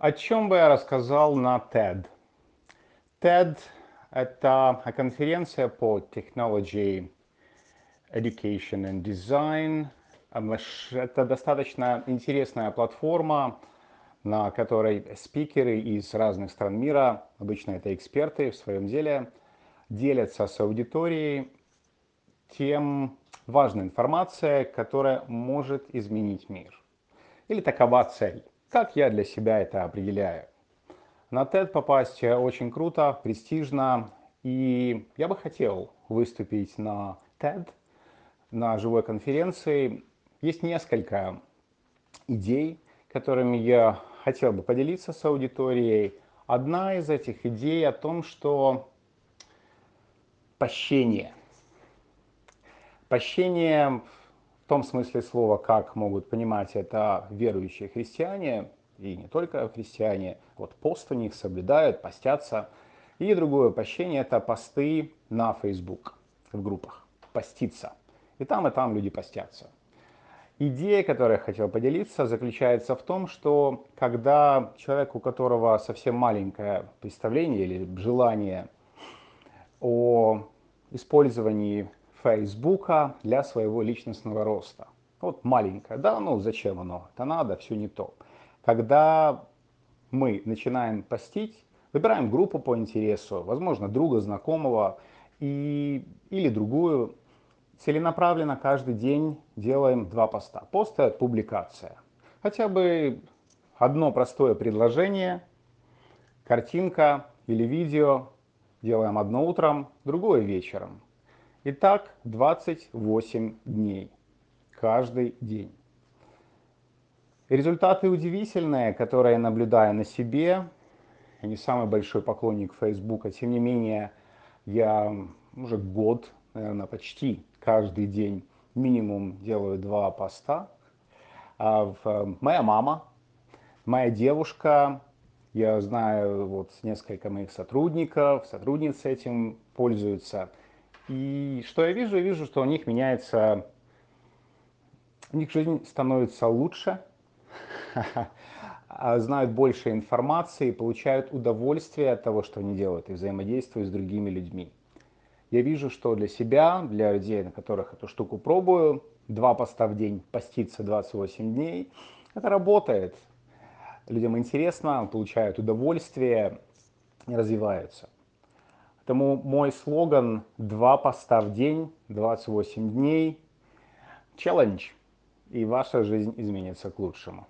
О чем бы я рассказал на TED? TED – это конференция по Technology, Education and Design. Это достаточно интересная платформа, на которой спикеры из разных стран мира, обычно это эксперты в своем деле, делятся с аудиторией тем важной информацией, которая может изменить мир. Или такова цель. Как я для себя это определяю? На TED попасть очень круто, престижно, и я бы хотел выступить на TED, на живой конференции. Есть несколько идей, которыми я хотел бы поделиться с аудиторией. Одна из этих идей о том, что пощение. Пощение том смысле слова, как могут понимать это верующие христиане, и не только христиане, вот пост у них соблюдают, постятся. И другое пощение – это посты на Facebook в группах, поститься. И там, и там люди постятся. Идея, которой я хотел поделиться, заключается в том, что когда человек, у которого совсем маленькое представление или желание о использовании Фейсбука для своего личностного роста. Вот маленькое, да, ну зачем оно? Это надо, все не то. Когда мы начинаем постить, выбираем группу по интересу, возможно, друга, знакомого, и, или другую, целенаправленно каждый день делаем два поста. Пост – это публикация. Хотя бы одно простое предложение, картинка или видео, делаем одно утром, другое вечером. Итак, 28 дней. Каждый день. Результаты удивительные, которые я наблюдаю на себе. Я не самый большой поклонник Фейсбука, тем не менее, я уже год, наверное, почти каждый день минимум делаю два поста. А в, моя мама, моя девушка, я знаю вот несколько моих сотрудников, сотрудниц этим пользуются – и что я вижу? Я вижу, что у них меняется, у них жизнь становится лучше, знают больше информации, получают удовольствие от того, что они делают, и взаимодействуют с другими людьми. Я вижу, что для себя, для людей, на которых эту штуку пробую, два поста в день, поститься 28 дней, это работает. Людям интересно, получают удовольствие развиваются. Поэтому мой слоган «Два поста в день, 28 дней» – челлендж, и ваша жизнь изменится к лучшему.